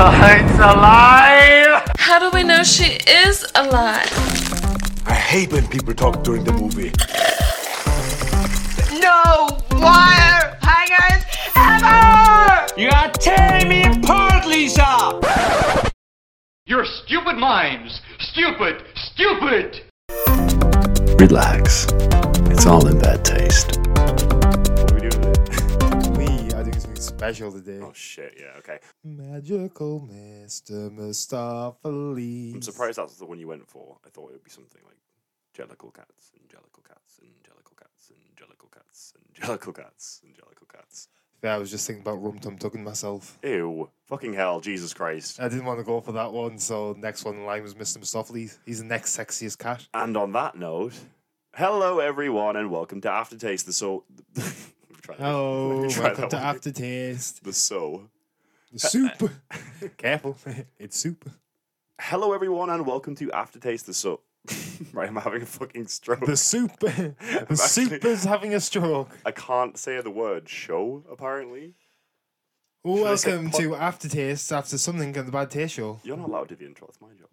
it's alive! How do we know she is alive? I hate when people talk during the movie. No wire hangers ever! You are tearing me apart, Lisa! Your stupid minds! Stupid! Stupid! Relax. It's all in bad taste. Special today. Oh shit, yeah, okay. Magical Mr. Mistoffelees. I'm surprised that's the one you went for. I thought it would be something like Jellicle Cats, and Angelical Cats, and Angelical Cats, and Angelical Cats, Angelical Cats, Angelical Cats. Yeah, I was just thinking about Rum Tum Tugging myself. Ew. Fucking hell, Jesus Christ. I didn't want to go for that one, so next one in line was Mr. Mistoffelees. He's the next sexiest cat. And on that note, hello everyone and welcome to Aftertaste, the so. Try that. Oh, me try welcome that to one. Aftertaste. The so. The soup. Careful, it's soup. Hello everyone and welcome to Aftertaste, the so. right, I'm having a fucking stroke. The soup. the soup actually- is having a stroke. I can't say the word show, apparently. Welcome to Aftertaste after something on the bad taste show. You're not allowed to do the intro, it's my job.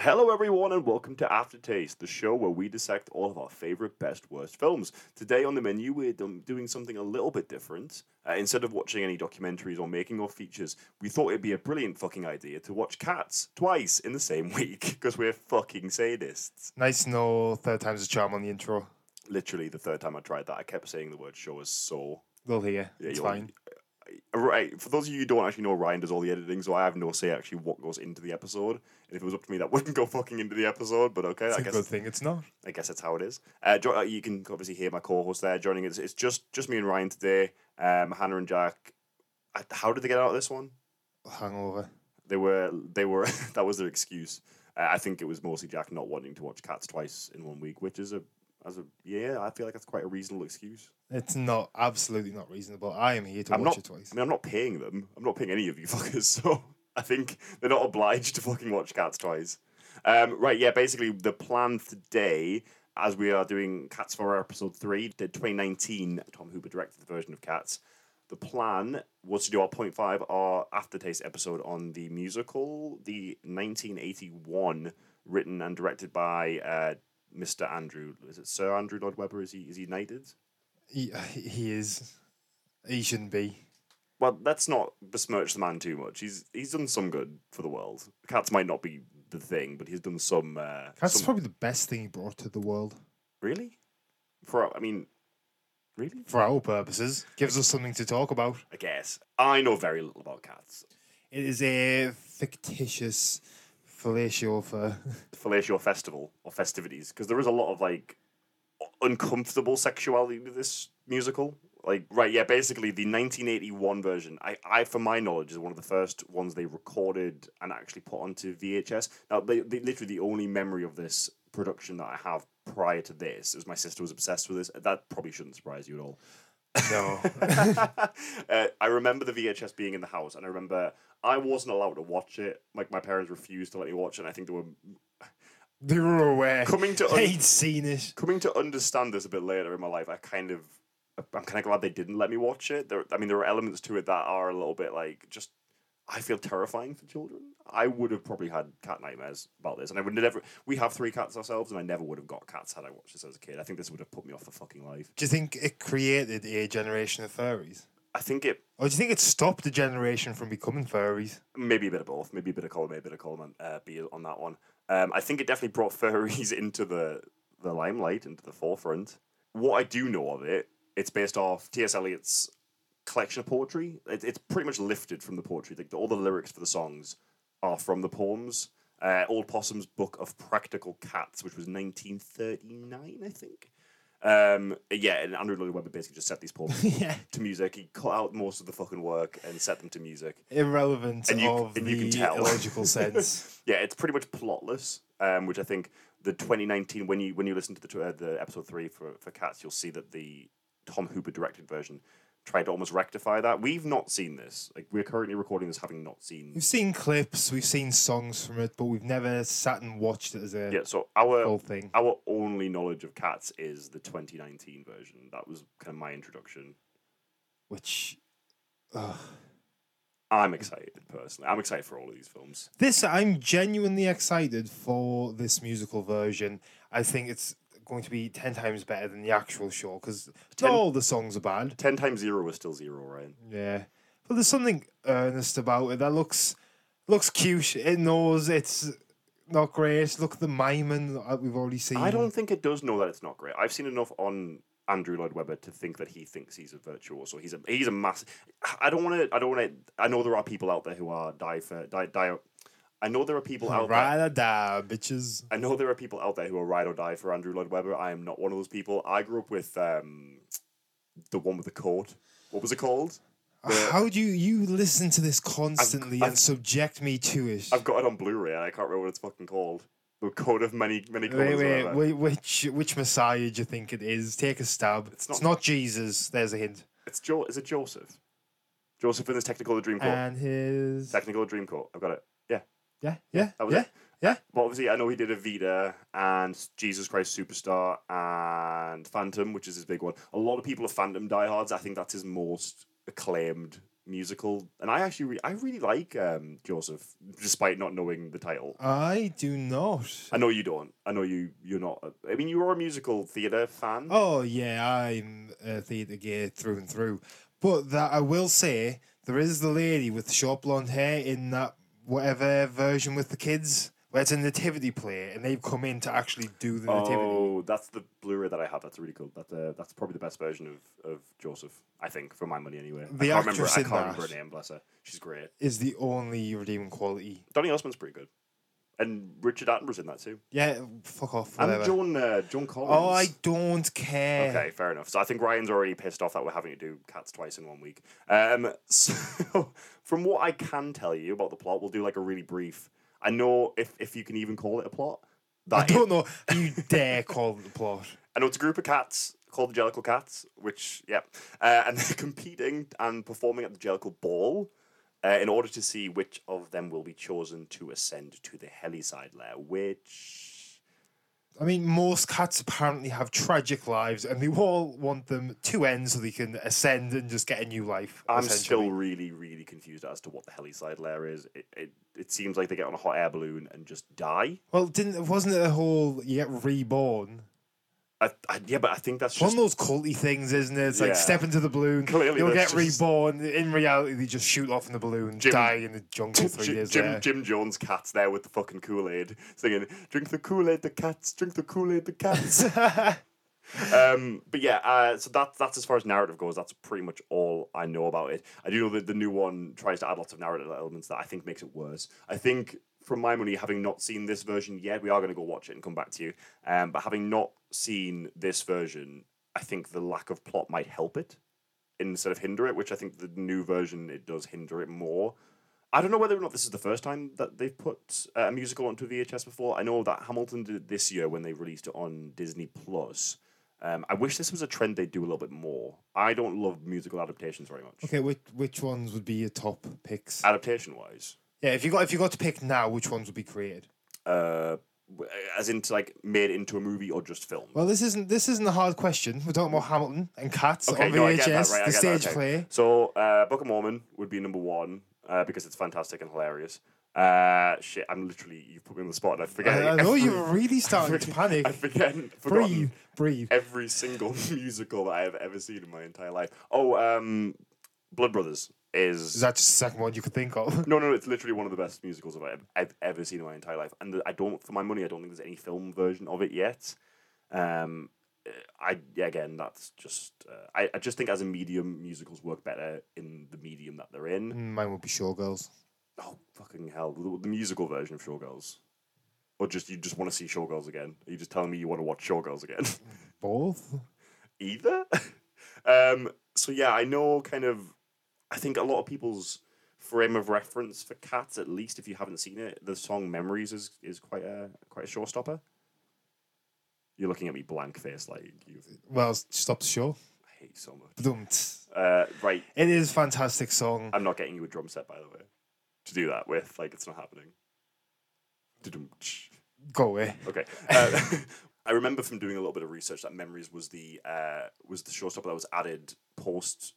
Hello, everyone, and welcome to Aftertaste, the show where we dissect all of our favorite, best, worst films. Today on the menu, we're doing something a little bit different. Uh, instead of watching any documentaries or making of features, we thought it'd be a brilliant fucking idea to watch Cats twice in the same week because we're fucking sadists. Nice to know third time's a charm on the intro. Literally, the third time I tried that, I kept saying the word show as so. They'll hear. Yeah, it's fine. Right, for those of you who don't actually know, Ryan does all the editing, so I have no say actually what goes into the episode. And if it was up to me, that wouldn't go fucking into the episode. But okay, It's I a guess good thing it's not. I guess that's how it is. Uh, jo- uh, you can obviously hear my co-host there joining us. It's just just me and Ryan today. Um, Hannah and Jack. I, how did they get out of this one? Hangover. They were they were that was their excuse. Uh, I think it was mostly Jack not wanting to watch Cats twice in one week, which is a as a yeah. I feel like that's quite a reasonable excuse. It's not absolutely not reasonable. I am here to I'm watch not. it twice. I mean, I'm not paying them. I'm not paying any of you fuckers. So I think they're not obliged to fucking watch Cats twice. Um, right, yeah. Basically, the plan today, as we are doing Cats for episode three, the 2019 Tom Hooper directed version of Cats. The plan was to do our point five, our aftertaste episode on the musical, the 1981, written and directed by uh, Mr. Andrew. Is it Sir Andrew Lloyd Webber? Is he is he knighted? He, he is. He shouldn't be. Well, let's not besmirch the man too much. He's he's done some good for the world. Cats might not be the thing, but he's done some. Uh, That's some- probably the best thing he brought to the world. really. For I mean, really. For our purposes, gives us something to talk about. I guess I know very little about cats. It is a fictitious fellatio for fellatio festival or festivities, because there is a lot of like uncomfortable sexuality to this musical. Like, right, yeah, basically the 1981 version, I, I, for my knowledge, is one of the first ones they recorded and actually put onto VHS. Now, they, they, literally the only memory of this production that I have prior to this is my sister was obsessed with this. That probably shouldn't surprise you at all. No. uh, I remember the VHS being in the house, and I remember I wasn't allowed to watch it. Like my parents refused to let me watch it. And I think they were they were aware. coming to un- They'd seen it. coming to understand this a bit later in my life. I kind of I'm kind of glad they didn't let me watch it. There, I mean, there are elements to it that are a little bit like just. I feel terrifying for children. I would have probably had cat nightmares about this, and I would never. We have three cats ourselves, and I never would have got cats had I watched this as a kid. I think this would have put me off the fucking life. Do you think it created a generation of furries? I think it Or do you think it stopped a generation from becoming furries? maybe a bit of both, maybe a bit of column A, a bit of column uh, B on that one. Um, I think it definitely brought furries into the the limelight, into the forefront. What I do know of it, it's based off T.S. Eliot's collection of poetry. It, it's pretty much lifted from the poetry. Like all the lyrics for the songs are from the poems. Uh, Old Possum's Book of Practical Cats, which was 1939, I think. Um, yeah, and Andrew Lloyd Webber basically just set these poems yeah. to music. He cut out most of the fucking work and set them to music. Irrelevant And you- of and the you can tell. illogical sense. yeah, it's pretty much plotless, um, which I think the 2019 when you when you listen to the uh, the episode three for for Cats, you'll see that the Tom Hooper directed version tried to almost rectify that. We've not seen this. Like we're currently recording this, having not seen. We've seen clips, we've seen songs from it, but we've never sat and watched it as a Yeah, so our whole thing. our only knowledge of Cats is the 2019 version. That was kind of my introduction. Which, ugh, I'm excited personally. I'm excited for all of these films. This I'm genuinely excited for this musical version. I think it's going to be ten times better than the actual show because not all the songs are bad. Ten times zero is still zero, right? Yeah, but there's something earnest about it that looks looks cute. It knows it's not great. Look at the miming that we've already seen. I don't think it does know that it's not great. I've seen enough on Andrew Lloyd Webber to think that he thinks he's a virtuoso. He's a he's a massive. I don't want to. I don't want to. I know there are people out there who are die for die die. I know there are people out there. Ride or die, bitches. I know there are people out there who are ride or die for Andrew Lloyd Webber. I am not one of those people. I grew up with um, the one with the coat. What was it called? The- How do you you listen to this constantly I've- and subject me to it? I've got it on Blu-ray. and I can't remember what it's fucking called. The coat of many many Wait, colors. wait, wait, which which Messiah do you think it is? Take a stab. It's not- it's not, Jesus. There's a hint. It's jo- Is it Joseph? Joseph in this Technicolor Dreamcoat. And his Technicolor Dreamcoat. I've got it. Yeah. Yeah, yeah, That was yeah, it. yeah. But obviously, I know he did Evita and Jesus Christ Superstar and Phantom, which is his big one. A lot of people are Phantom diehards. I think that's his most acclaimed musical, and I actually re- I really like um, Joseph, despite not knowing the title. I do not. I know you don't. I know you. You're not. a- I mean, you are a musical theater fan. Oh yeah, I'm a theatre gay through and through. But that I will say, there is the lady with the short blonde hair in that whatever version with the kids, where it's a nativity play, and they've come in to actually do the nativity. Oh, that's the Blu-ray that I have. That's really cool. That uh, that's probably the best version of, of Joseph. I think, for my money anyway. The I can't remember. I can't remember her name. Bless her. She's great. Is the only redeeming quality. Donny Osmond's pretty good, and Richard Attenborough's in that too. Yeah, fuck off. And John uh, Joan Collins. oh, I don't care. Okay, fair enough. So I think Ryan's already pissed off that we're having to do cats twice in one week. Um, so from what I can tell you about the plot, we'll do like a really brief. I know if if you can even call it a plot. I don't know. You dare call it the plot? I know it's a group of cats called the Jellicle Cats, which yeah, uh, and they're competing and performing at the Jellicle Ball. Uh, in order to see which of them will be chosen to ascend to the Heaviside lair, which I mean, most cats apparently have tragic lives, and they all want them to end so they can ascend and just get a new life. I'm still really, really confused as to what the Heaviside lair is. It, it, it seems like they get on a hot air balloon and just die. Well, didn't wasn't it a whole you get reborn? I, I, yeah, but I think that's One of those culty things, isn't it? It's Yeah. like step into the balloon, Clearly you'll get just- reborn. In reality, they just shoot off in the balloon, Jim- die in the jungle three Jim, days Jim, later. Jim Jones' cat's there with the fucking Kool Aid, singing "Drink the Kool Aid, the cats. Drink the Kool Aid, the cats." um, but yeah, uh, so that's that's as far as narrative goes. That's pretty much all I know about it. I do know that the new one tries to add lots of narrative elements that I think makes it worse. I think, from my money, having not seen this version yet, we are going to go watch it and come back to you. Um, but having not seen this version, I think the lack of plot might help it instead of hinder it. Which I think the new version it does hinder it more. I don't know whether or not this is the first time that they've put uh, a musical onto VHS before. I know that Hamilton did it this year when they released it on Disney Plus. Um, I wish this was a trend they'd do a little bit more. I don't love musical adaptations very much. okay, which which ones would be your top picks? Adaptation wise, yeah, if you got if you got to pick now, which ones would be created? uh, as into like made into a movie or just film. Well, this isn't this isn't a hard question. We're talking about Hamilton and Cats okay, on no, VHS, that, right? The get that, stage okay. play. So, uh, Book of Mormon would be number one uh, because it's fantastic and hilarious. Uh, shit, I'm literally you've put me on the spot and I forget. I, I know every- you're really starting to panic. I forget. breathe, breathe. every single musical that I have ever seen in my entire life. Oh, um, Blood Brothers is. Is that just the second one you could think of? no, no, it's literally one of the best musicals I've, I've ever seen in my entire life, and I don't, for my money, I don't think there's any film version of it yet. Um, I yeah, again, that's just uh, I, I just think as a medium, musicals work better in the medium that they're in. Mine would be Showgirls. Oh fucking hell, the, the musical version of Showgirls, or just you just want to see Showgirls again? Are you just telling me you want to watch Showgirls again? Both. either. um, so yeah, I know kind of. I think a lot of people's frame of reference for Cats, at least if you haven't seen it, the song "Memories" is is quite a quite a showstopper. You're looking at me blank face like you. Well, stop the show. I hate you so much. Uh, right, It is a fantastic song. I'm not getting you a drum set by the way. To do that with, like, it's not happening. Go away. Okay. Uh, I remember from doing a little bit of research that Memories was the uh, was the showstopper that was added post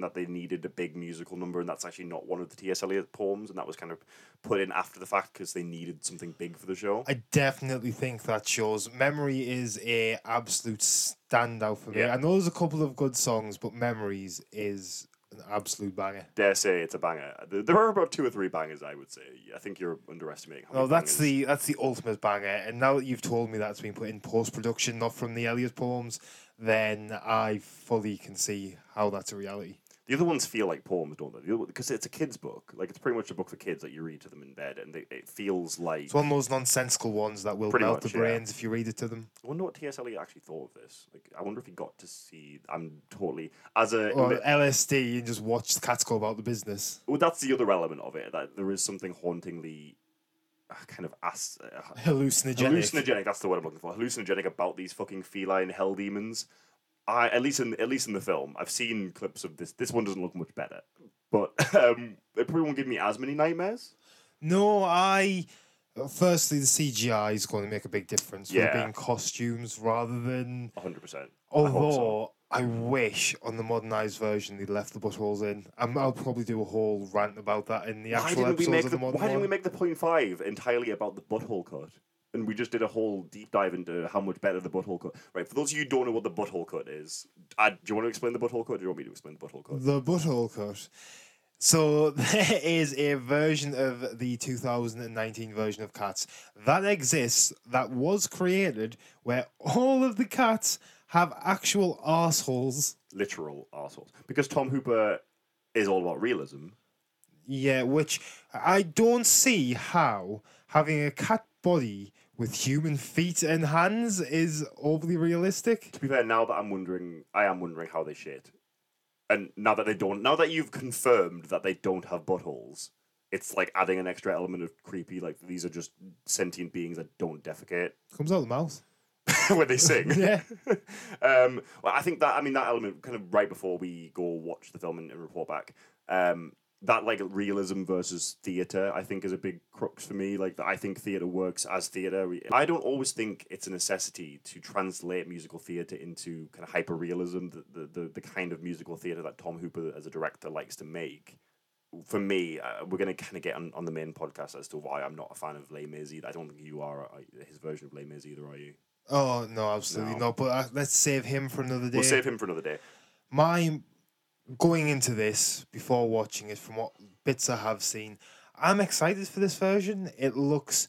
that they needed a big musical number, and that's actually not one of the T.S. Eliot poems, and that was kind of put in after the fact because they needed something big for the show. I definitely think that shows Memory is a absolute standout for me. Yeah. I know there's a couple of good songs, but Memories is an absolute banger. Dare say it's a banger. There- are about two or three bangers, I would say. I think you're underestimating. How Oh, many that's bangers- the that's the ultimate banger. And now that you've told me that's been put in post production, not from the Eliot poems, then I fully can see how that's a reality. The other ones feel like poems, don't they? Because it's a kid's book. Like it's pretty much a book for kids that you read to them in bed, and they, it feels like. It's one of those nonsensical ones that will Pretty melt much, the yeah. brains if you read it to them. I wonder what T.S. Eliot actually thought of this. Like, I wonder if he got to see. I'm totally as a. Or LSD and just watch the cats go about the business. well, that's the other element of it. That there is something hauntingly, uh, kind of as, uh, Hallucinogenic. hallucinogenic. That's the word I'm looking for. Hallucinogenic about these fucking feline hell demons. I at least in at least in the film, I've seen clips of this. This one doesn't look much better, but um, it probably won't give me as many nightmares. No, I. Firstly, the CGI is going to make a big difference Yeah. being costumes rather than. 100. percent Although I wish on the modernized version they'd left the buttholes in. Um, I'll probably do a whole rant about that in the actual make of the, the modern Why didn't we make the point five entirely about the butthole cut? And we just did a whole deep dive into how much better the butthole cut. Right, for those of you who don't know what the butthole cut is, uh, do you want to explain the butthole cut? Or do you want me to explain the butthole cut? The butthole cut. So there is a version of the 2019 version of Cats that exists that was created where all of the cats have actual arseholes. Literal assholes. Because Tom Hooper is all about realism. Yeah, which I don't see how having a cat body with human feet and hands is overly realistic. To be fair, now that I'm wondering, I am wondering how they shit. And now that they don't, now that you've confirmed that they don't have buttholes, it's like adding an extra element of creepy. Like these are just sentient beings that don't defecate Comes out of the mouth. when they sing. Yeah. um, well, I think that I mean that element kind of right before we go watch the film and, and report back. Um, that like realism versus theater, I think, is a big crux for me. Like I think theater works as theater. I don't always think it's a necessity to translate musical theater into kind of hyper realism, the, the the the kind of musical theater that Tom Hooper as a director likes to make. For me, uh, we're going to kind of get on, on the main podcast as to why I'm not a fan of Les Mis either. I don't think you are uh, his version of Les Mis either, are you? Oh no, absolutely No. not. But uh, let's save him for another day. We'll save him for another day. my going into this before watching it from what bits I have seen, I'm excited for this version. It looks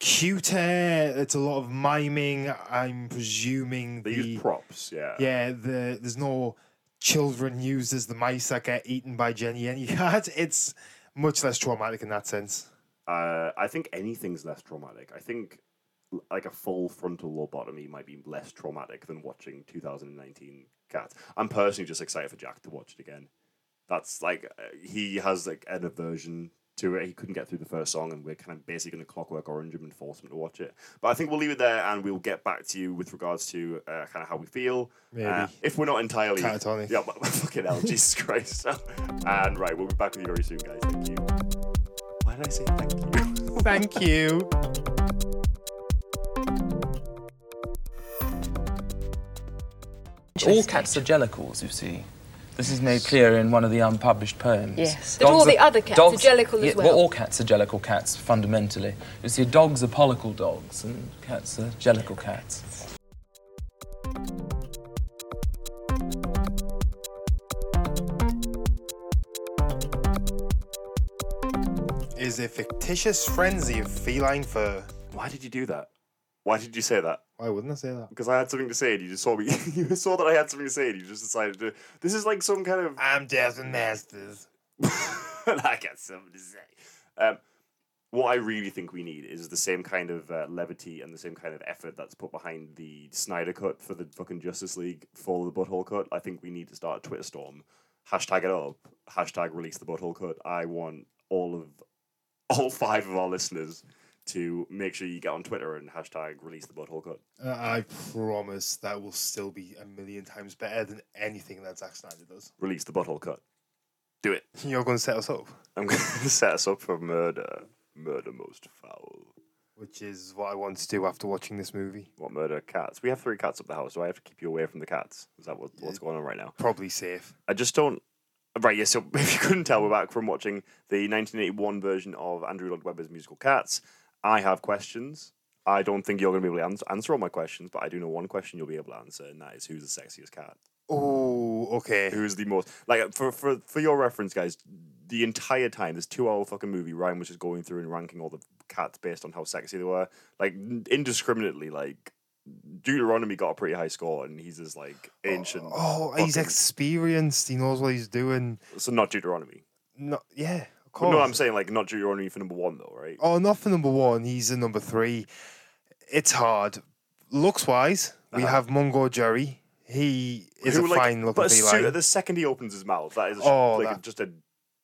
cuter. It's a lot of miming. I'm presuming They the use props, yeah. yeah the there's no children used as the mice that get eaten by Jenny any cat. It's much less traumatic in that sense. Uh, I think anything's less traumatic. I think like a full frontal lobotomy might be less traumatic than watching 2019 Cats. I'm personally just excited for Jack to watch it again. That's like uh, he has like an aversion to it. He couldn't get through the first song, and we're kind of basically going to clockwork orange him and force him to watch it. But I think we'll leave it there, and we'll get back to you with regards to uh, kind of how we feel. Uh, if we're not entirely Catatonic. yeah, but fucking hell, Jesus Christ. and right, we'll be back with you very soon, guys. Thank you. Why did I say thank you? Thank you. All cats are jellicles, you see. This is made clear in one of the unpublished poems. Yes. But all the other cats are jellicle as yeah, well. all cats are jellicle cats, fundamentally. You see, dogs are pollicle dogs, and cats are jellicle cats. Is a fictitious frenzy of feline fur. Why did you do that? Why did you say that? Why wouldn't I say that? Because I had something to say and you just saw me. you saw that I had something to say and you just decided to. This is like some kind of. I'm Jasmine Masters. I got something to say. Um, what I really think we need is the same kind of uh, levity and the same kind of effort that's put behind the Snyder cut for the fucking Justice League for the butthole cut. I think we need to start a Twitter storm. Hashtag it up. Hashtag release the butthole cut. I want all of all five of our listeners to make sure you get on Twitter and hashtag release the butthole cut. Uh, I promise that will still be a million times better than anything that Zack Snyder does. Release the butthole cut. Do it. You're going to set us up, I'm going to set us up for murder. Murder most foul. which is what I want to do after watching this movie. What murder cats? We have three cats up the house, so I have to keep you away from the cats. Is that what, what's going on right now? Probably safe. I just don't. Right, yeah, so if you couldn't tell, we're back from watching the 1981 version of Andrew Lloyd Webber's musical Cats. I have questions. I don't think you're going to be able to answer, answer all my questions, but I do know one question you'll be able to answer, and that is who's the sexiest cat? Oh, okay. Who's the most like for for for your reference, guys? The entire time, this two-hour fucking movie, Ryan was just going through and ranking all the cats based on how sexy they were, like indiscriminately. Like Deuteronomy got a pretty high score, and he's this like oh, ancient. Oh, he's fucking- experienced. He knows what he's doing. so not Deuteronomy. No, yeah, course. no, I'm saying like not Deuteronomy for number one though, right? Oh, not for number one. He's a number three. It's hard. Looks wise, we Uh-huh. have Mungojerrie. He is Who, a like- fine looking But as soon, feline. the second he opens his mouth, that is a, Oh, like that- just a,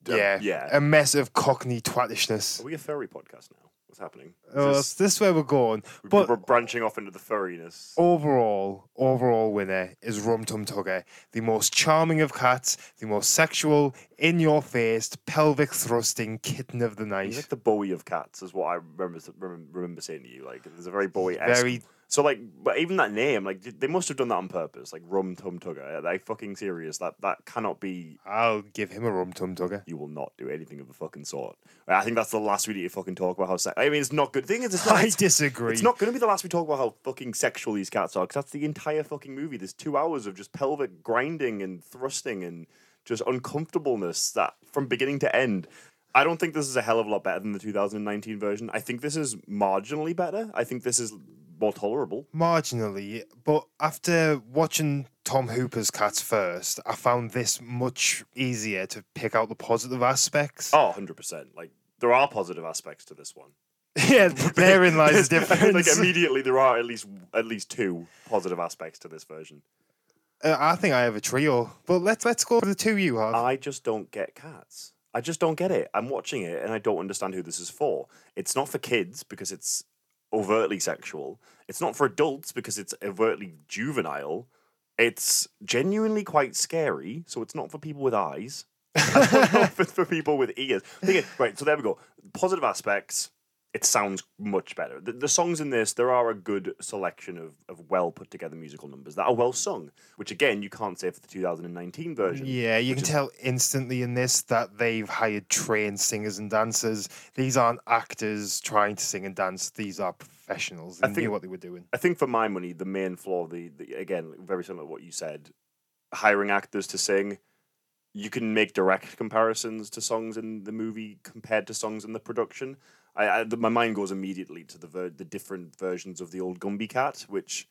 a yeah, yeah. a mess of cockney twattishness. Are we a furry podcast now? What's happening? Is Oh, this- this, this is where we're going. we're- But we're branching off into the furriness. overall, overall winner is Rum Tum Tugger, the most charming of cats, the most sexual, in your face, pelvic thrusting kitten of the night. He's like the Bowie of cats, is what I remember remember, remember saying to you. Like, there's a very Bowie Very So like, but even that name, like, they must have done that on purpose. Like, Rum Tum Tugger. Are they fucking serious? That that cannot be. I'll give him a Rum Tum Tugger. You will not do anything of the fucking sort. I think that's the last we need to fucking talk about how. Se- I mean, it's not good. The thing is, it's not. I it's- disagree. It's not going to be the last we talk about how fucking sexual these cats are, because that's the entire fucking movie. There's two hours of just pelvic grinding and thrusting and just uncomfortableness that from beginning to end. I don't think this is a hell of a lot better than the 2019 version. I think this is marginally better. I think this is more tolerable. Marginally, but after watching Tom Hooper's Cats first, I found this much easier to pick out the positive aspects. Oh, 100%. Like, there are positive aspects to this one. yeah, therein lies the difference. like immediately there are at least at least two positive aspects to this version. Uh, I think I have a trio, but let's let's go for the two you have. I just don't get cats. I just don't get it. I'm watching it and I don't understand who this is for. It's not for kids because it's overtly sexual. It's not for adults because it's overtly juvenile. It's genuinely quite scary, so it's not for people with eyes. It's for people with ears. Right, so there we go. Positive aspects. It sounds much better. The, the songs in this, there are a good selection of, of well put together musical numbers that are well sung, which again you can't say for the 2019 version. Yeah, you can is- tell instantly in this that they've hired trained singers and dancers. These aren't actors trying to sing and dance. These are professionals. They I think- knew what they were doing. I think for my money, the main flaw, the, the again, very similar to what you said, hiring actors to sing, you can make direct comparisons to songs in the movie compared to songs in the production. I, I the, my mind goes immediately to the ver- the different versions of the old Gumbie Cat, which,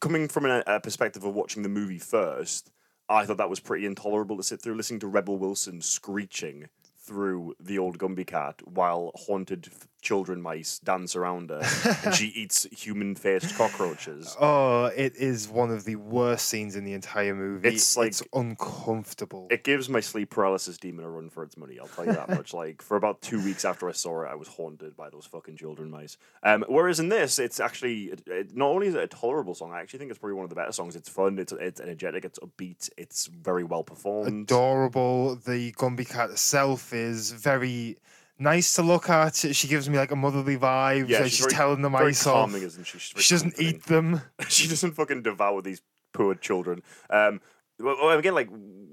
coming from a, a perspective of watching the movie first, I thought that was pretty intolerable to sit through, listening to Rebel Wilson screeching through the old Gumbie cat while haunted children mice dance around her and she eats human faced cockroaches. Oh, it is one of the worst scenes in the entire movie. It's like- it's uncomfortable. It gives my sleep paralysis demon a run for its money, I'll tell you that much. Like, for about two weeks after I saw it, I was haunted by those fucking children mice. Um, whereas in this, it's actually, it, it, not only is it a tolerable song, I actually think it's probably one of the better songs. It's fun, it's, it's energetic, it's upbeat, it's very well performed. adorable. The Gumbie cat itself is very nice to look at. She gives me like a motherly vibe. Yeah, she's she's, very- telling the very mice off. calming, isn't she? She doesn't comforting. eat them. she doesn't fucking devour these poor children. Um, well, again, like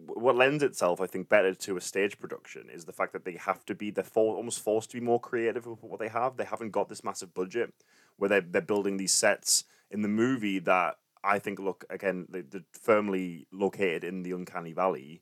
what lends itself, I think, better to a stage production is the fact that they have to be they're for, almost forced to be more creative with what they have. They haven't got this massive budget where they're they're building these sets in the movie that I think look again they're firmly located in the uncanny valley.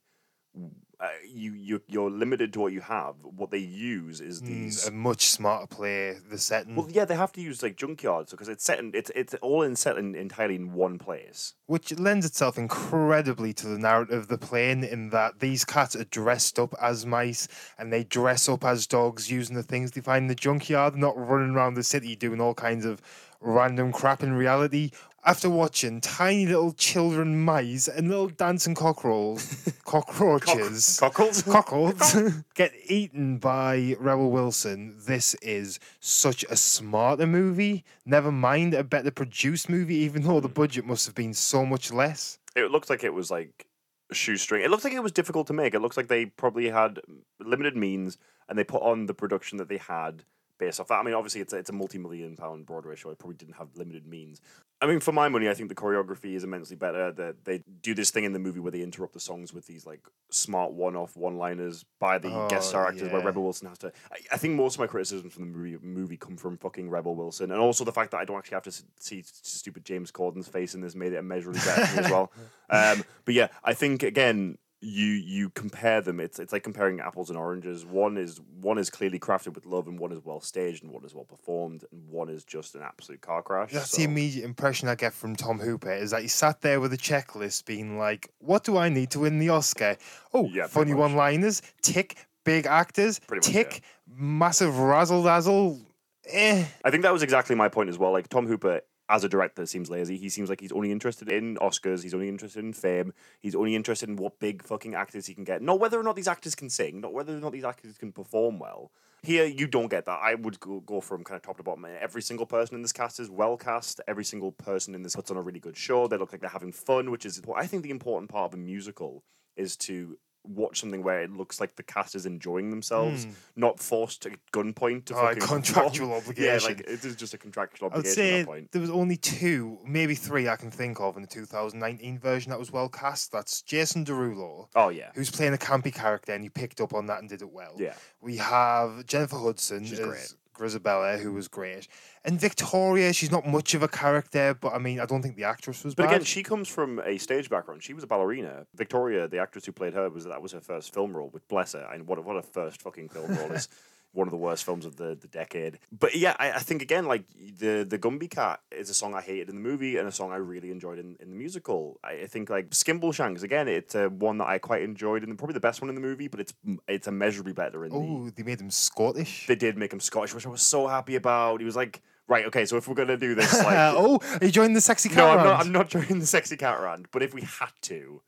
Uh, you you you're limited to what you have. What they use is these Mm, a much smarter play. The setting, well, yeah, they have to use like junkyards because it's set in it's it's all in set in, entirely in one place. which lends itself incredibly to the narrative of the plane, in that these cats are dressed up as mice and they dress up as dogs using the things they find in the junkyard, not running around the city doing all kinds of random crap in reality. After watching tiny little children mice and little dancing cockerels, cockroaches, Cockles. cockles get eaten by Rebel Wilson. This is such a smarter movie. Never mind a better produced movie, even though the budget must have been so much less. It looks like it was like a shoestring. It looks like it was difficult to make. It looks like they probably had limited means and they put on the production that they had based off that. I mean, obviously, it's a, it's a multi million pound Broadway show. It probably didn't have limited means. I mean, for my money, I think the choreography is immensely better. That they do this thing in the movie where they interrupt the songs with these like smart one-off one-liners by the guest star Oh, actors, where. Rebel Wilson has to. I, I think most of my criticisms from the movie, movie come from fucking Rebel Wilson, and also the fact that I don't actually have to see stupid James Corden's face in this made it immeasurably better as well. Um, but yeah, I think again. You you compare them. It's it's like comparing apples and oranges. One is one is clearly crafted with love, and one is well staged, and one is well performed, and one is just an absolute car crash. That's so- the immediate impression I get from Tom Hooper is that he sat there with a checklist being like, what do I need to win the Oscar? Oh, Yeah, funny one liners, tick, big actors, Pretty much, tick, massive razzle dazzle. Eh. I think that was exactly my point as well. Like Tom Hooper, as a director, seems lazy. He seems like he's only interested in Oscars. He's only interested in fame. He's only interested in what big fucking actors he can get. Not whether or not these actors can sing. Not whether or not these actors can perform well. Here, you don't get that. I would go, go from kind of top to bottom. Every single person in this cast is well cast. Every single person in this puts on a really good show. They look like they're having fun, which is what I think the important part of a musical is to watch something where it looks like the cast is enjoying themselves, hmm. not forced to gunpoint to Oh, fucking contractual perform. obligation. Yeah, like it is just a contractual obligation at say that point. there was only two, maybe three I can think of in the 2019 version that was well cast. That's Jason Derulo, Oh yeah, who's playing a campy character, and he picked up on that and did it well. yeah. We have Jennifer Hudson She's great. Grizabella, who was great. And Victoria, she's not much of a character, but I mean, I don't think the actress was But bad. again, she comes from a stage background. She was a ballerina. Victoria, the actress who played her, was that was her first film role with Bless Her. And what a, what a first fucking film role is. One of the worst films of the, the decade. But yeah, I, I think again, like the the Gumbie Cat is a song I hated in the movie and a song I really enjoyed in, in the musical. I, I think like Skimbleshanks again, it's uh, one that I quite enjoyed and probably the best one in the movie. But it's it's immeasurably better in the oh, they made him Scottish. they did make him Scottish, which I was so happy about. He was like, right, okay, so if we're gonna do this, like, oh, are you joining the sexy cat no, I'm not. I'm not joining the sexy cat rand. But if we had to,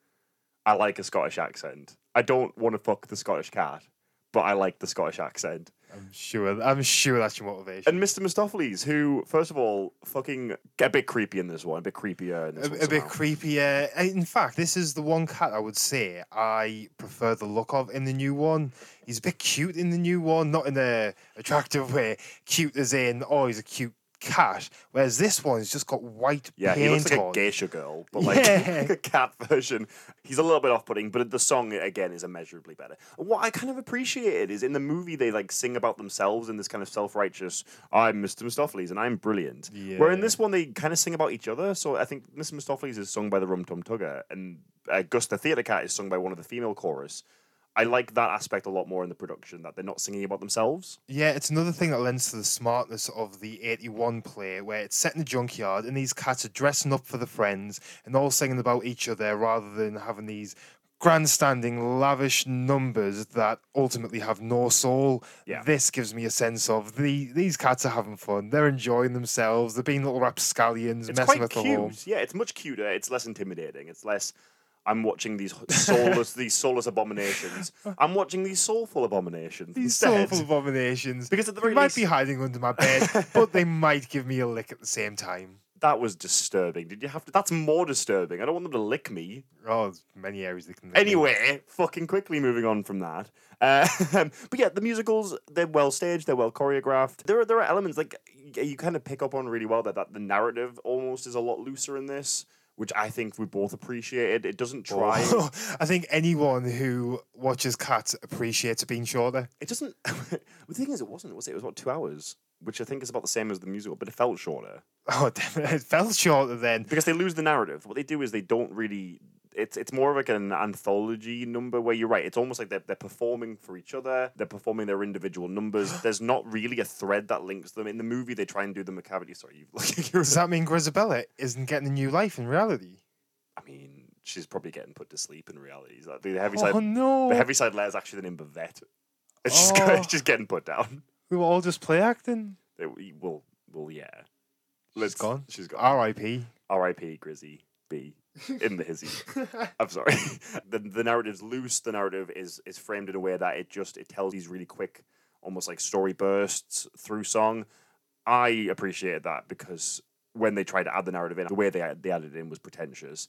I like a Scottish accent. I don't want to fuck the Scottish cat, but I like the Scottish accent. I'm sure. I'm sure that's your motivation. And Mr. Mistoffelees, who, first of all, fucking get a bit creepy in this one, a bit creepier in this a, one. a bit creepier. In fact, this is the one cat I would say I prefer the look of in the new one. He's a bit cute in the new one, not in a attractive way. Cute as in, oh, he's a cute cat. Whereas this one's just got white Yeah, paint he looks like on. a geisha girl, but like Yeah. a cat version. He's a little bit off-putting, but the song again is immeasurably better. What I kind of appreciated is in the movie they like sing about themselves in this kind of self-righteous. I'm Mr. Mistoffelees and I'm brilliant. yeah. Where in this one they kind of sing about each other. So I think Mr. Mistoffelees is sung by the Rum Tum Tugger, and uh, Gus the Theatre Cat is sung by one of the female chorus. I like that aspect a lot more in the production that they're not singing about themselves. Yeah, it's another thing that lends to the smartness of the 81 play, where it's set in a junkyard and these cats are dressing up for the friends and all singing about each other rather than having these grandstanding, lavish numbers that ultimately have no soul. Yeah. This gives me a sense of the these cats are having fun. They're enjoying themselves. They're being little rapscallions, It's messing quite with the cute. home. Yeah, it's much cuter. It's less intimidating. It's less. I'm watching these soulless, these soulless abominations. I'm watching these soulful abominations These instead. soulful abominations. Because at the they very might be hiding under my bed, but they might give me a lick at the same time. That was disturbing. Did you have to? That's more disturbing. I don't want them to lick me. Oh, there's many areas they can. lick me. Anyway, fucking quickly moving on from that. Uh, but yeah, the musicals they're well staged, they're well choreographed. There are there are elements like you kind of pick up on really well that, that the narrative almost is a lot looser in this, which I think we both appreciated. It doesn't oh. try. Oh, I think anyone who watches Cats appreciates it being shorter. It doesn't. the thing is, it wasn't. Was it? It was about two hours, which I think is about the same as the musical, but it felt shorter Oh, damn it. It felt shorter then. because they lose the narrative. What they do is they don't really. It's it's more of like an anthology number where you're right. It's almost like they're they're performing for each other. They're performing their individual numbers. There's not really a thread that links them. In the movie, they try and do the macavity. Sorry, you like. Does that mean Grizabella isn't getting a new life in reality? I mean, she's probably getting put to sleep in reality. That- The heavy Oh side. no! The heavy side layer is actually the name Bavette. It's just, Oh. it's just getting put down. we were all just play acting. They, well, well, yeah. She's gone. She's gone. R.I.P. R.I.P. Grizzy B in the hizzy. I'm sorry. the the narrative's loose. The narrative is is framed in a way that it just it tells these really quick, almost like story bursts through song. I appreciated that because when they tried to add the narrative in, the way they they added it in was pretentious.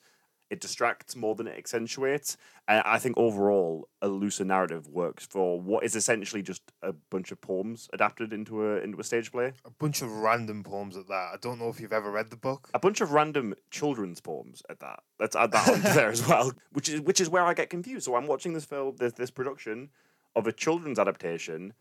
It distracts more than it accentuates. And I think overall, a looser narrative works for what is essentially just a bunch of poems adapted into a into a stage play. A bunch of random poems at that. I don't know if you've ever read the book. A bunch of random children's poems at that. Let's add that on there as well. Which is which is where I get confused. So I'm watching this film, this, this production of a children's adaptation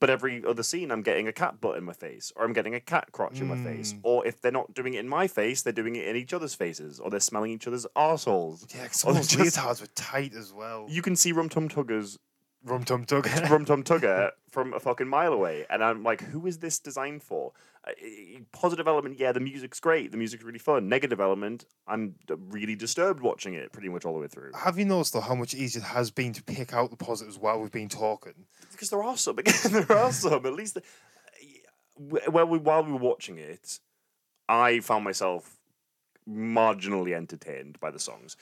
but every other scene I'm getting a cat butt in my face, or I'm getting a cat crotch in my face, mm. or if they're not doing it in my face, they're doing it in each other's faces, or they're smelling each other's arseholes. Yeah, because Or all they're those just- leotards were tight as well. You can see Rum Tum Tuggers, Rum Tum Tug. Rum Tum Tugger from a fucking mile away, and I'm like, who is this designed for? Uh, positive element, yeah, the music's great, the music's really fun. Negative element, I'm d- really disturbed watching it pretty much all the way through. Have you noticed though how much easier it has been to pick out the positives while we've been talking? because there are some. Again, there are some. At least, the, well, we, while we were watching it, I found myself marginally entertained by the songs,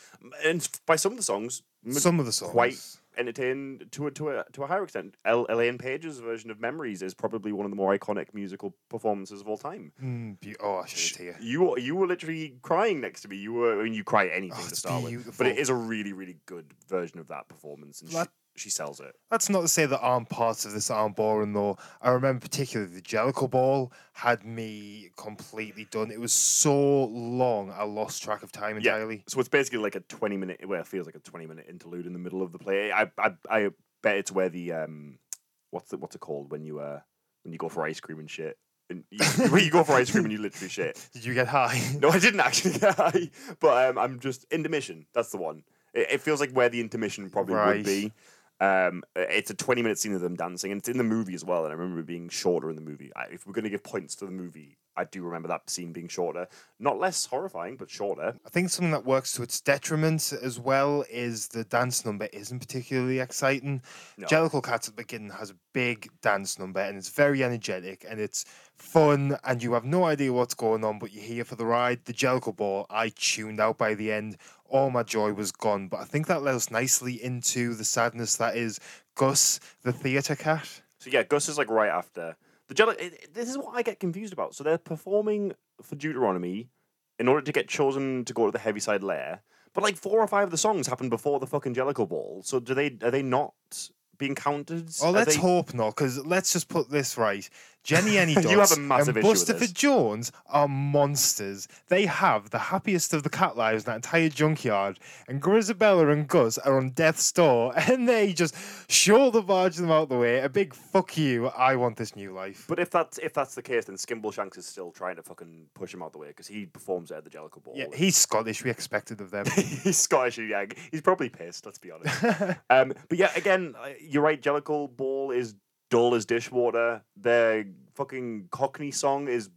and by some of the songs, Some of the songs. quite entertained to a to a to a higher extent. El- Elaine Paige's version of "Memories" is probably one of the more iconic musical performances of all time. Mm, be- oh, I should. You were- you were literally crying next to me. You were I mean, you cry anything Oh, to start with, but it is a really really good version of that performance, and That- she, sells it. That's not to say that aren't parts of this aren't boring though. I remember particularly the Jellicle Ball had me completely done. It was so long I lost track of time entirely. So it's basically like a twenty minute. Well, it feels like a twenty minute interlude in the middle of the play. I I, I bet it's where the um, what's it what's it called when you uh when you go for ice cream and shit. And you, when you go for ice cream and you literally shit. Did you get high? No, I didn't actually get high, but um, I'm just intermission. That's the one. It, it feels like where the intermission probably Right. would be. Um, it's a 20 minute scene of them dancing, and it's in the movie as well. And I remember it being shorter in the movie. I, if we're going to give points to the movie, I do remember that scene being shorter, not less horrifying, but shorter. I think something that works to its detriment as well is the dance number isn't particularly exciting. No. Jellicle Cats at the beginning has a big dance number and it's very energetic and it's fun and you have no idea what's going on, but you're here for the ride. The Jellicle Ball, I tuned out by the end. All my joy was gone, but I think that led us nicely into the sadness that is Gus, the theatre cat. So yeah, Gus is like right after the Jelly. It, this is what I get confused about. So they're performing for Deuteronomy in order to get chosen to go to the Heaviside Lair, but like four or five of the songs happen before the fucking Jellicle Ball. So do they? Are they not being counted? Oh, let's they- hope not, because let's just put this right. Jenny Any You have a massive and Buster this. Jones are monsters. They have the happiest of the cat lives in that entire junkyard, and Grizabella and Gus are on death's door, and they just shoulder barge them out the way. A big fuck you. I want this new life. But if that's if that's the case, then Skimbleshanks is still trying to fucking push him out the way because he performs at the Jellicle Ball. Yeah, he's Scottish. We expected of them. he's Scottish. and Yeah, he's probably pissed. Let's be honest. um, but yeah, again, uh, you're right. Jellicle Ball is dull as dishwater. Their fucking Cockney song is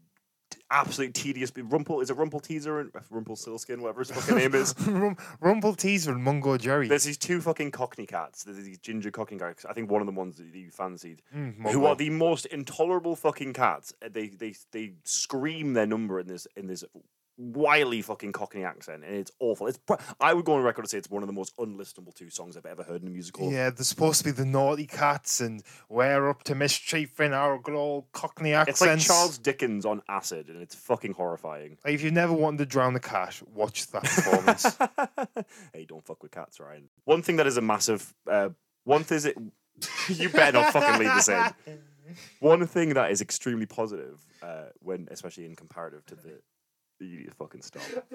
absolutely tedious. Rumple is a Rumple teaser and Rumple Silskin, whatever his fucking name is. Rum- Rumble Teaser and Mungojerrie. There's these two fucking Cockney cats. There's these ginger Cockney cats. I think one of the ones that you fancied, Mm, who are the most intolerable fucking cats. Uh, They they they scream their number in this in this wily fucking Cockney accent, and it's awful. It's pro- I would go on record to say it's one of the most unlistenable two songs I've ever heard in a musical. Yeah, they're supposed to be the naughty cats, and we're up to mischief in our good old Cockney accents. It's like. Charles Dickens on acid, and it's fucking horrifying. Like, if you've never wanted to drown the cat, watch that performance. hey, don't fuck with cats, Ryan. One thing that is a massive uh, one thing is it. you better not fucking leave this in. One thing that is extremely positive, uh, when especially in comparative to the, you need to fucking stop.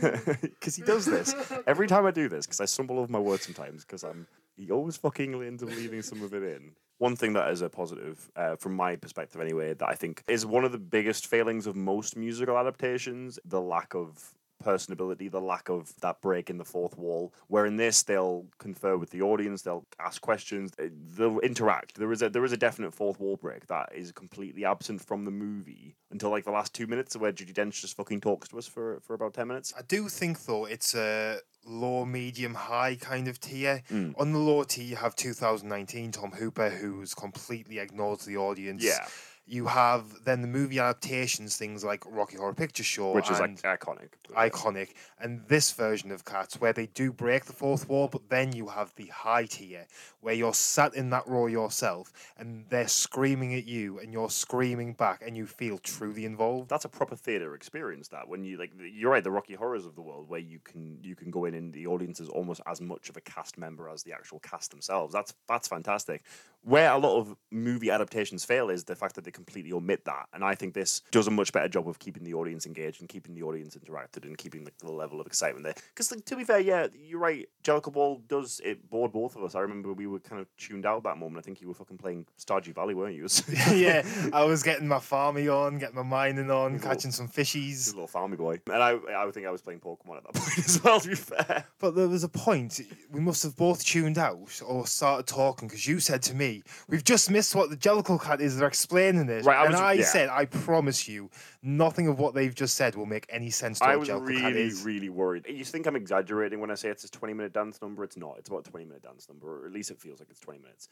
Because he does this every time I do this. Because I stumble over my words sometimes. Because I'm he always fucking ends up leaving some of it in. One thing that is a positive, uh, from my perspective anyway, that I think is one of the biggest failings of most musical adaptations: the lack of personability, the lack of that break in the fourth wall. Where in this, they'll confer with the audience, they'll ask questions, uh, they'll interact. There is a there is a definite fourth wall break that is completely absent from the movie until like the last two minutes, where Judi Dench just fucking talks to us for for about ten minutes. I do think though it's a low, medium, high kind of tier. Mm. On the low tier, you have 2019 Tom Hooper, who's completely ignores the audience. Yeah. You have then the movie adaptations, things like Rocky Horror Picture Show, which is like iconic. iconic, and this version of Cats where they do break the fourth wall, but then you have the high tier where you're sat in that row yourself and they're screaming at you and you're screaming back and you feel truly involved. That's a proper theater experience. That when you like, you're right, the Rocky Horrors of the world, where you can you can go in and the audience is almost as much of a cast member as the actual cast themselves. That's that's fantastic. Where a lot of movie adaptations fail is the fact that they completely omit that, and I think this does a much better job of keeping the audience engaged and keeping the audience interacted and keeping like, the level of excitement there. Because like, to be fair, yeah, you're right. Jellicle Ball does it bored both of us. I remember we were kind of tuned out that moment. I think you were fucking playing Stardew Valley, weren't you? yeah, I was getting my farmy on, getting my mining on, Little- catching some fishies. little farmy boy, and I I would think I was playing Pokemon at that point as well. To be fair, But there was a point we must have both tuned out or started talking because you said to me, "We've just missed what the Jellicle Cat is. They're explaining it." Right, I and I yeah. said, "I promise you, nothing of what they've just said will make any sense to I was Jellicle really, is." really worried. You think I'm exaggerating when I say it's a 20 minute dance number? It's not. It's about a 20 minute dance number, or at least it feels like it's 20 minutes.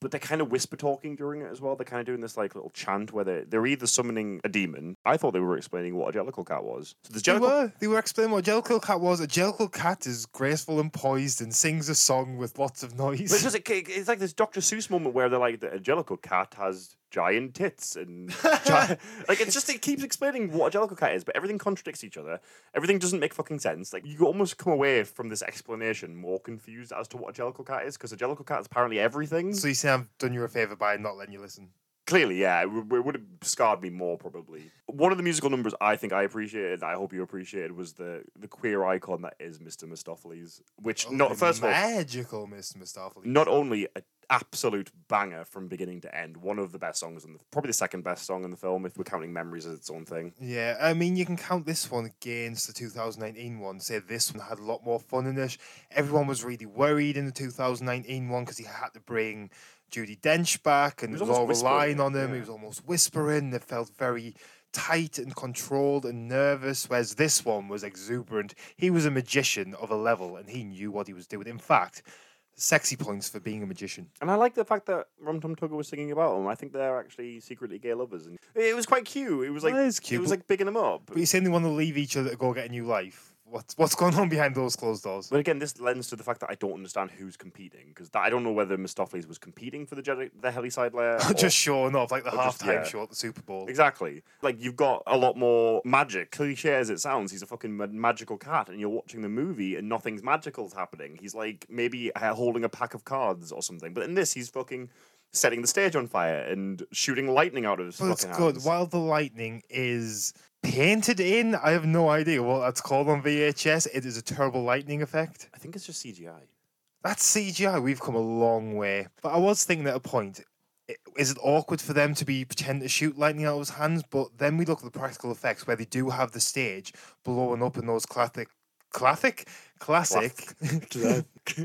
But they're kind of whisper talking during it as well. They're kind of doing this like little chant where they're, they're either summoning a demon. I thought they were explaining what a Jellicle cat was. So there's They were. They were explaining what a Jellicle Cat was. A Jellicle Cat is graceful and poised and sings a song with lots of But it's noise. just it's like this Dr. Seuss moment where they're like, the Jellicle cat has giant tits and gi- like it's just it keeps explaining what a Jellicle cat is, but everything contradicts each other. Everything doesn't make fucking sense. Like you almost come away from this explanation more confused as to what a Jellicle cat is because a Jellicle cat is apparently everything. So you say I've done you a favour by not letting you listen. Clearly, yeah, it, w- it would have scarred me more probably. One of the musical numbers I think I appreciated, I hope you appreciated, was the the queer icon that is Mr. Mistoffelees, which Oh, not first of all magical Mr. Mistoffelees. not only an absolute banger from beginning to end, one of the best songs in the probably the second best song in the film if we're counting memories as its own thing. Yeah, I mean, you can count this one against the 2019 one. Say this one had a lot more fun in it. Everyone was really worried in the 2019 one because he had to bring Judi Dench back and was was all relying on him. yeah. He was almost whispering. It felt very tight and controlled and nervous. Whereas this one was exuberant. He was a magician of a level and he knew what he was doing. In fact, sexy points for being a magician. And I like the fact that Rum Tum Tugger was singing about them. I think they're actually secretly gay lovers, and it was quite cute. It was like That is cute, It was but- like bigging them up. But you're saying they want to leave each other to go get a new life. What's what's going on behind those closed doors? But again, this lends to the fact that I don't understand who's competing because I don't know whether Mistoffelees was competing for the Jedi, the Heaviside layer. or- just showing off like the halftime yeah. show at the Super Bowl. Exactly. Like you've got a lot more magic. Cliche as it sounds, he's a fucking ma- magical cat, and you're watching the movie and nothing's magical's happening. He's like maybe uh, holding a pack of cards or something. But in this, he's fucking setting the stage on fire and shooting lightning out of his But it's good. hands. While the lightning is painted in, I have no idea what that's called on VHS. It is a terrible lightning effect. I think it's just CGI. That's CGI. We've come a long way. But I was thinking at a point, is it awkward for them to be pretending to shoot lightning out of his hands? But then we look at the practical effects where they do have the stage blowing up in those classic, classic, classic,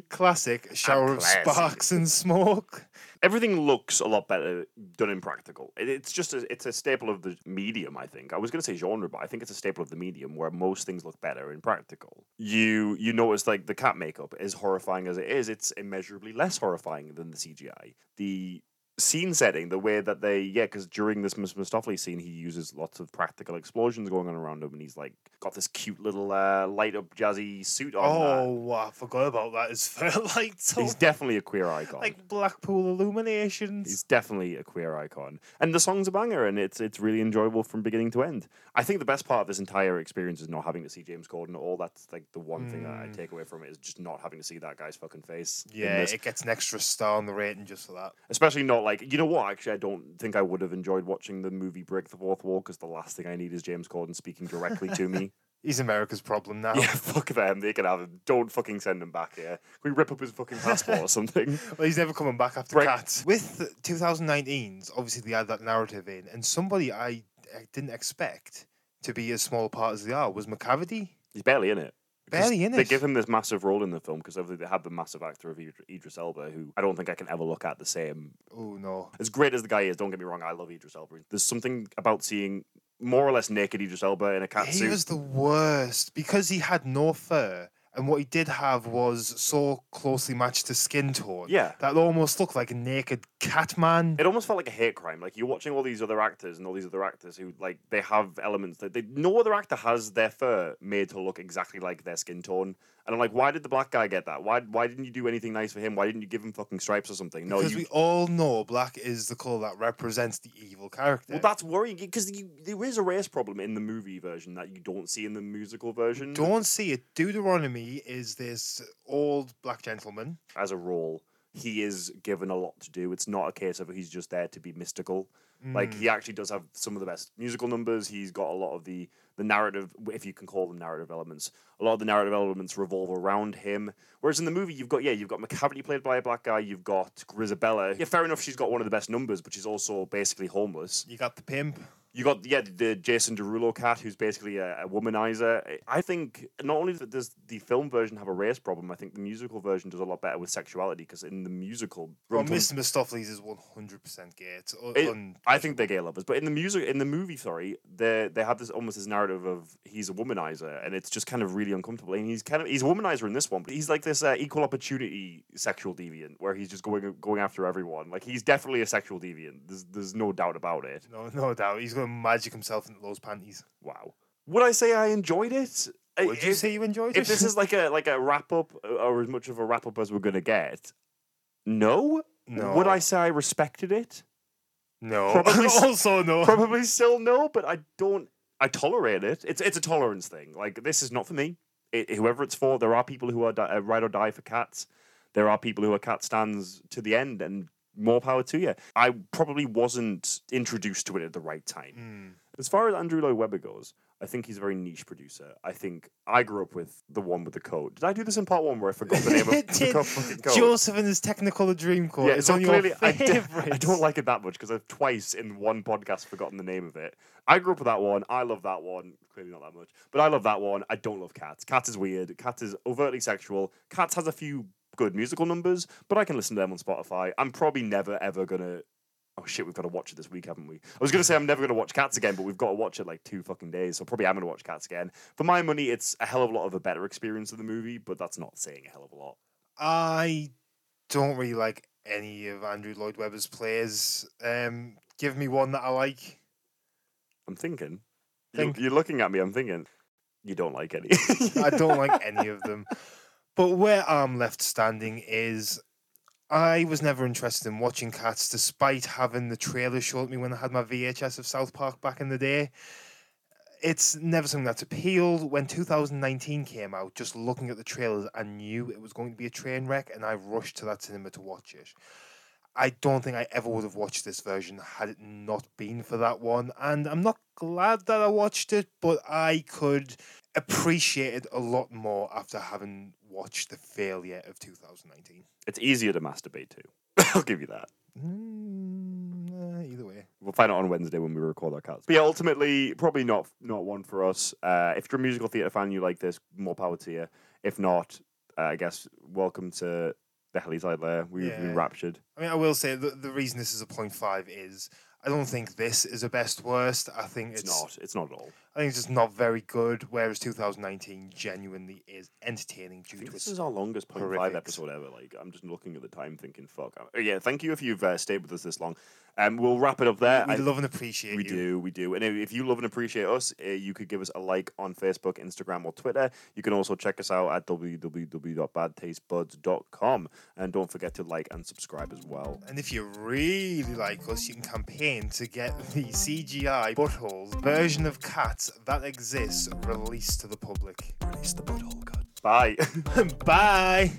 classic shower of sparks and smoke. Everything looks a lot better done in practical. It- It's just a, it's a staple of the medium. I think I was going to say genre, but I think it's a staple of the medium where most things look better in practical. You you notice like the cat makeup, as horrifying as it is, it's immeasurably less horrifying than the CGI. The scene setting, the way that they yeah, because during this. Mistoffelees scene, he uses lots of practical explosions going on around him, and he's like got this cute little uh, light up jazzy suit on. Oh, I forgot about that. His fur lights He's definitely a queer icon. like Blackpool illuminations. He's definitely a queer icon, and the song's a banger, and it's it's really enjoyable from beginning to end. I think the best part of this entire experience is not having to see James Corden at all. That's like the one thing that I take away from it is just not having to see that guy's fucking face. yeah, it gets an extra star on the rating just for that. especially not like you know what. Actually, I don't think I would have enjoyed watching the movie Break the Fourth Wall because the last thing I need is James Corden speaking directly to me. He's America's problem now. Yeah, fuck them. They can have him. Don't fucking send him back here. Can we rip up his fucking passport or something? Well, he's never coming back after Right. Cats. With 2019's, obviously they had that narrative in, and somebody I, I didn't expect to be as small a part as they are was Macavity. He's barely in it. Barely in They give him this massive role in the film because obviously they have the massive actor of Idr- Idris Elba, who I don't think I can ever look at the same. Oh no, As great as the guy is, don't get me wrong, I love Idris Elba. There's something about seeing more or less naked Idris Elba in a cat he suit. was the worst because he had no fur And what he did have was so closely matched to skin tone. Yeah. That it almost looked like a naked cat man. It almost felt like a hate crime. Like you're watching all these other actors and all these other actors who like they have elements that they no other actor has their fur made to look exactly like their skin tone. And I'm like, why did the black guy get that? Why why didn't you do anything nice for him? Why didn't you give him fucking stripes or something? No, because you. we all know black is the colour that represents the evil character. Well, that's worrying because there is a race problem in the movie version that you don't see in the musical version. Don't see it. Deuteronomy is this old black gentleman. As a role, he is given a lot to do. It's not a case of he's just there to be mystical. Like Mm. he actually does have some of the best musical numbers. He's got a lot of the the narrative, if you can call them narrative elements. A lot of the narrative elements revolve around him. Whereas in the movie, you've got yeah, you've got Macavity played by a black guy. You've got Grizabella. Yeah, fair enough. She's got one of the best numbers, but she's also basically homeless. You got the pimp. You got yeah the Jason Derulo cat who's basically a, a womanizer. I think not only does the film version have a race problem, I think the musical version does a lot better with sexuality because in the musical, Well, Mr. Mistoffelees is one hundred percent gay. It's un- it- un- I think they're gay lovers, but in the music, in the movie, sorry, they they have this almost this narrative of he's a womanizer, and it's just kind of really uncomfortable. And he's kind of he's a womanizer in this one, but he's like this uh, equal opportunity sexual deviant where he's just going going after everyone. Like he's definitely a sexual deviant. There's there's no doubt about it. no, no doubt. He's going to magic himself into those panties. Wow. Would I say I enjoyed it? Would you If- say you enjoyed it? if this is like a like a wrap up or as much of a wrap up as we're gonna get, no. No. Would I say I respected it? no, Probably also no. Probably still no, but I don't. I tolerate it. It's it's a tolerance thing. Like this is not for me. It, whoever it's for, there are people who are di- uh, ride or die for cats. There are people who are cat stands to the end, and more power to you. I probably wasn't introduced to it at the right time. Mm. As far as Andrew Lloyd Webber goes, I think he's a very niche producer. I think I grew up with the one with the coat. Did I do this in part one where I forgot the name of It the fucking coat? Joseph and his Technicolor Dreamcoat. Yeah, it's so on your clearly I, d-. I don't like it that much because I've twice in one podcast forgotten the name of it. I grew up with that one. I love that one. Clearly not that much, but I love that one. I don't love Cats. Cats is weird. Cats is overtly sexual. Cats has a few good musical numbers, but I can listen to them on Spotify. I'm probably never ever gonna. Oh shit, we've got to watch it this week, haven't we? I was gonna say I'm never gonna watch Cats again, but we've got to watch it like two fucking days, so probably I'm gonna watch Cats again. For my money, it's a hell of a lot of a better experience of the movie, but that's not saying a hell of a lot. I don't really like any of Andrew Lloyd Webber's plays. Um, give me one that I like. I'm thinking. Think. You're, you're looking at me. I'm thinking. You don't like any. I don't like any of them. But where I'm left standing is I was never interested in watching cats despite having the trailer showed me when I had my VHS of South Park back in the day. It's never something that's appealed. When 2019 came out, just looking at the trailers, I knew it was going to be a train wreck and I rushed to that cinema to watch it. I don't think I ever would have watched this version had it not been for that one. And I'm not glad that I watched it, but I could appreciate it a lot more after having watched the failure of 2019. it's easier to masturbate to. I'll give you that. Mm, uh, either way. We'll find out on Wednesday when we record our cuts. But yeah, ultimately, probably not not one for us. Uh, if you're a musical theatre fan, you like this, more power to you. If not, uh, I guess welcome to the Heaviside there. We've Yeah. been raptured. I mean, I will say the, the reason this is a five is I don't think this is a best worst. I think It's, it's, not. It's not at all. I think it's just not very good. Whereas 2019 genuinely is entertaining I due think to this its is our longest point five episode ever. Like, I'm just looking at the time, thinking, "Fuck." Uh, yeah, thank you if you've uh, stayed with us this long. Um, we'll wrap it up there. We I- love and appreciate We you. do, we do. And if if you love and appreciate us, uh, you could give us a like on Facebook, Instagram, or Twitter. You can also check us out at www.badtastebuds.com. And don't forget to like and subscribe as well. And if you really like us, you can campaign to get the CGI buttholes version of cats facts that exist released to the public. Release the butthole, God. Bye. Bye.